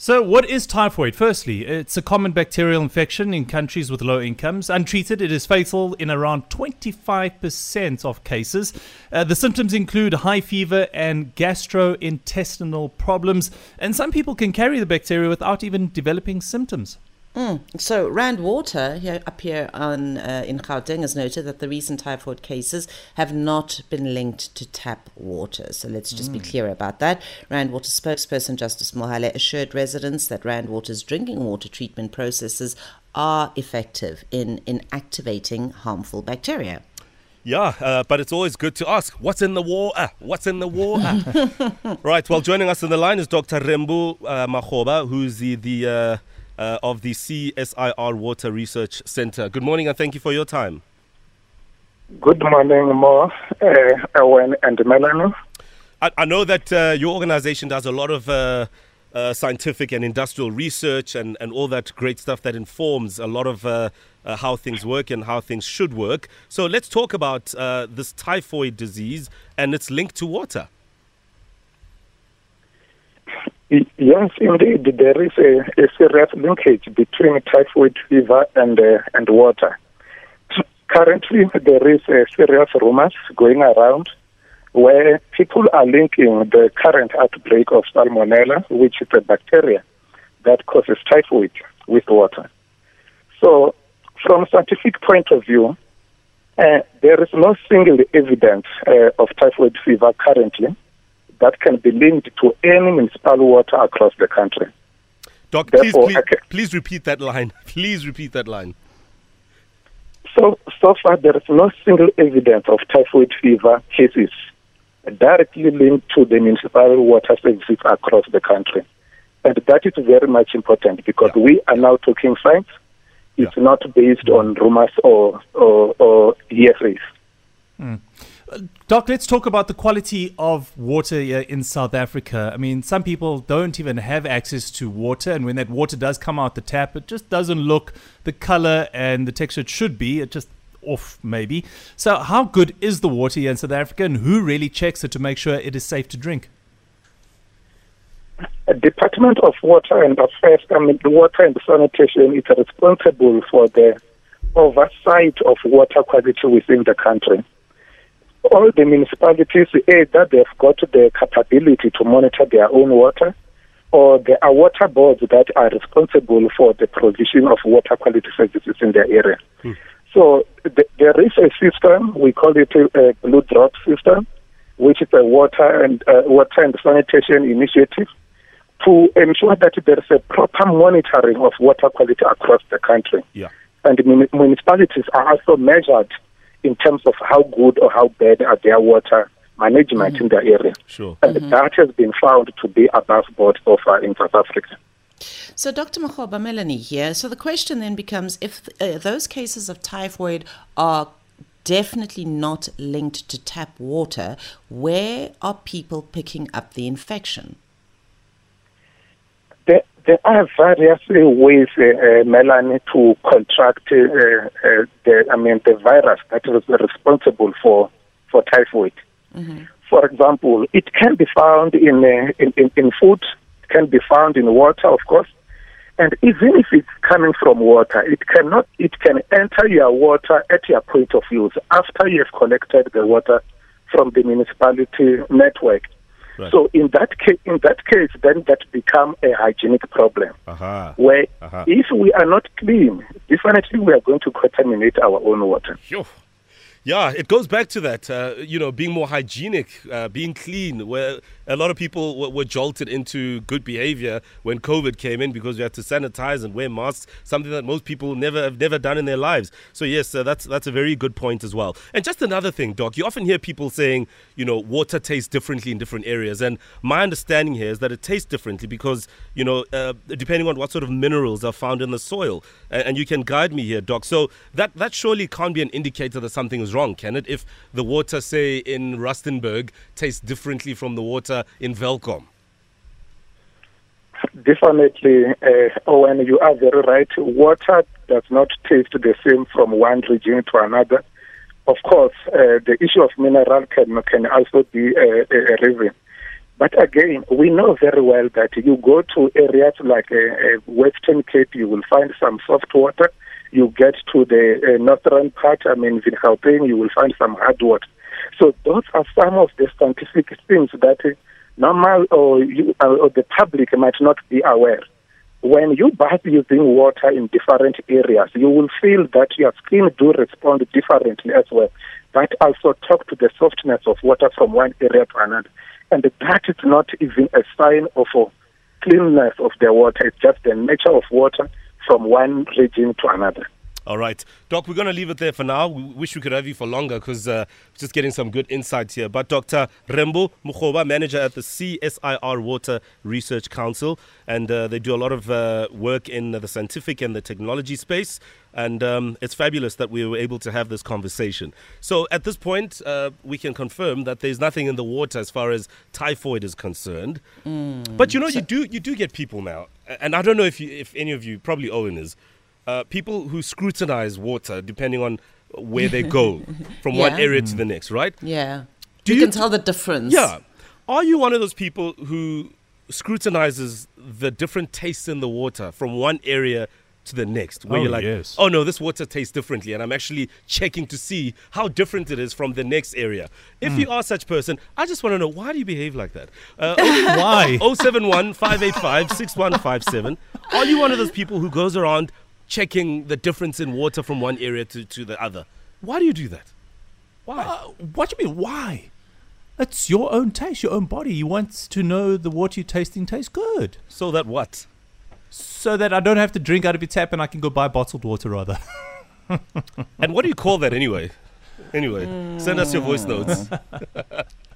So, what is typhoid? Firstly, it's a common bacterial infection in countries with low incomes. Untreated, it is fatal in around 25% of cases. Uh, the symptoms include high fever and gastrointestinal problems, and some people can carry the bacteria without even developing symptoms. Mm. So Rand Water here up here on uh, in Gauteng has noted that the recent typhoid cases have not been linked to tap water. So let's just mm. be clear about that. Rand Water spokesperson Justice Mohale assured residents that Rand Water's drinking water treatment processes are effective in inactivating harmful bacteria. Yeah, uh, but it's always good to ask, what's in the water? What's in the water? right, well, joining us on the line is Dr. Rembu uh, Magoba, who's the, the uh, uh, of the CSIR Water Research Center. Good morning and thank you for your time. Good morning, Mo, uh, Owen, and Melanie. I, I know that uh, your organization does a lot of uh, uh, scientific and industrial research and, and all that great stuff that informs a lot of uh, uh, how things work and how things should work. So let's talk about uh, this typhoid disease and its link to water. Yes, indeed, there is a, a serious linkage between typhoid fever and uh, and water. Currently, there is a serious rumors going around where people are linking the current outbreak of salmonella, which is a bacteria that causes typhoid, with water. So, from scientific point of view, uh, there is no single evidence uh, of typhoid fever currently that can be linked to any municipal water across the country. Doc, please, please, please repeat that line. Please repeat that line. So, so far, there is no single evidence of typhoid fever cases directly linked to the municipal water services across the country. And that is very much important because yeah. we are now talking science. It's yeah. not based on rumors or, or, or hearsays. Mm. Doc, let's talk about the quality of water in South Africa. I mean, some people don't even have access to water, and when that water does come out the tap, it just doesn't look the color and the texture it should be. It just off, maybe. So, how good is the water here in South Africa, and who really checks it to make sure it is safe to drink? A Department of Water and Affairs, I mean, the water and sanitation is responsible for the oversight of water quality within the country all the municipalities either they've got the capability to monitor their own water or there are water boards that are responsible for the provision of water quality services in their area. Hmm. So th- there is a system, we call it a, a, blue drop system, which is a water and uh, water and sanitation initiative to ensure that there is a proper monitoring of water quality across the country. Yeah. And mun- municipalities are also measured in terms of how good or how bad are their water management mm-hmm. in their area. Sure. And mm-hmm. that has been found to be above board so far in South Africa. So, Dr. Magoba, Melanie here. So, the question then becomes if uh, those cases of typhoid are definitely not linked to tap water, where are people picking up the infection? There are various ways, Melanie, to contract uh, uh, the, I mean, the virus that is responsible for for typhoid. Mm-hmm. For example, it can be found in, uh, in, in in food, it can be found in water, of course, and even if it's coming from water, it cannot it can enter your water at your point of use after you have collected the water from the municipality network. Right. So in that case, in that case, then that become a hygienic problem. Uh-huh. Where uh-huh. if we are not clean, definitely we are going to contaminate our own water. Sure. Yeah, it goes back to that, uh, you know, being more hygienic, uh, being clean, where a lot of people w- were jolted into good behavior when COVID came in because we had to sanitize and wear masks, something that most people never have never done in their lives. So yes, uh, that's that's a very good point as well. And just another thing, Doc, you often hear people saying, you know, water tastes differently in different areas, and my understanding here is that it tastes differently because you know, uh, depending on what sort of minerals are found in the soil, and, and you can guide me here, Doc. So that that surely can't be an indicator that something is wrong can it? If the water, say, in Rustenburg tastes differently from the water in Welkom? Definitely, uh, Owen, you are very right. Water does not taste the same from one region to another. Of course, uh, the issue of mineral can, can also be a, a reason. But again, we know very well that you go to areas like uh, uh, Western Cape, you will find some soft water. You get to the uh, northern part, I mean, in Gauteng, you will find some hard water. So those are some of the scientific things that uh, normal or, you, uh, or the public might not be aware. When you bath using water in different areas, you will feel that your skin do respond differently as well. That also talk to the softness of water from one area to another. And that is not even a sign of a cleanness of the water. It's just the nature of water from one region to another. All right. Doc, we're going to leave it there for now. We wish we could have you for longer because uh, just getting some good insights here. But Dr. Rembu Magoba, manager at the CSIR Water Research Council, and uh, they do a lot of uh, work in the scientific and the technology space. And um, it's fabulous that we were able to have this conversation. So at this point, uh, we can confirm that there's nothing in the water as far as typhoid is concerned. Mm. But you know, you do you do get people now, and I don't know if you, if any of you, probably Owen is uh, people who scrutinize water depending on where they go from yeah. one area to the next, right? Yeah. Do you, you can t- tell the difference. Yeah. Are you one of those people who scrutinizes the different tastes in the water from one area to the next where oh, you're like yes. oh no this water tastes differently and i'm actually checking to see how different it is from the next area if mm. you are such person i just want to know why do you behave like that uh, why 071 585 6157 are you one of those people who goes around checking the difference in water from one area to, to the other. Why do you do that? Why? Uh, what do you mean, why? It's your own taste, your own body. You want to know the water you're tasting tastes good. So that what? So that I don't have to drink out of your tap and I can go buy bottled water rather. and what do you call that anyway? Anyway, send us your voice hmm. notes.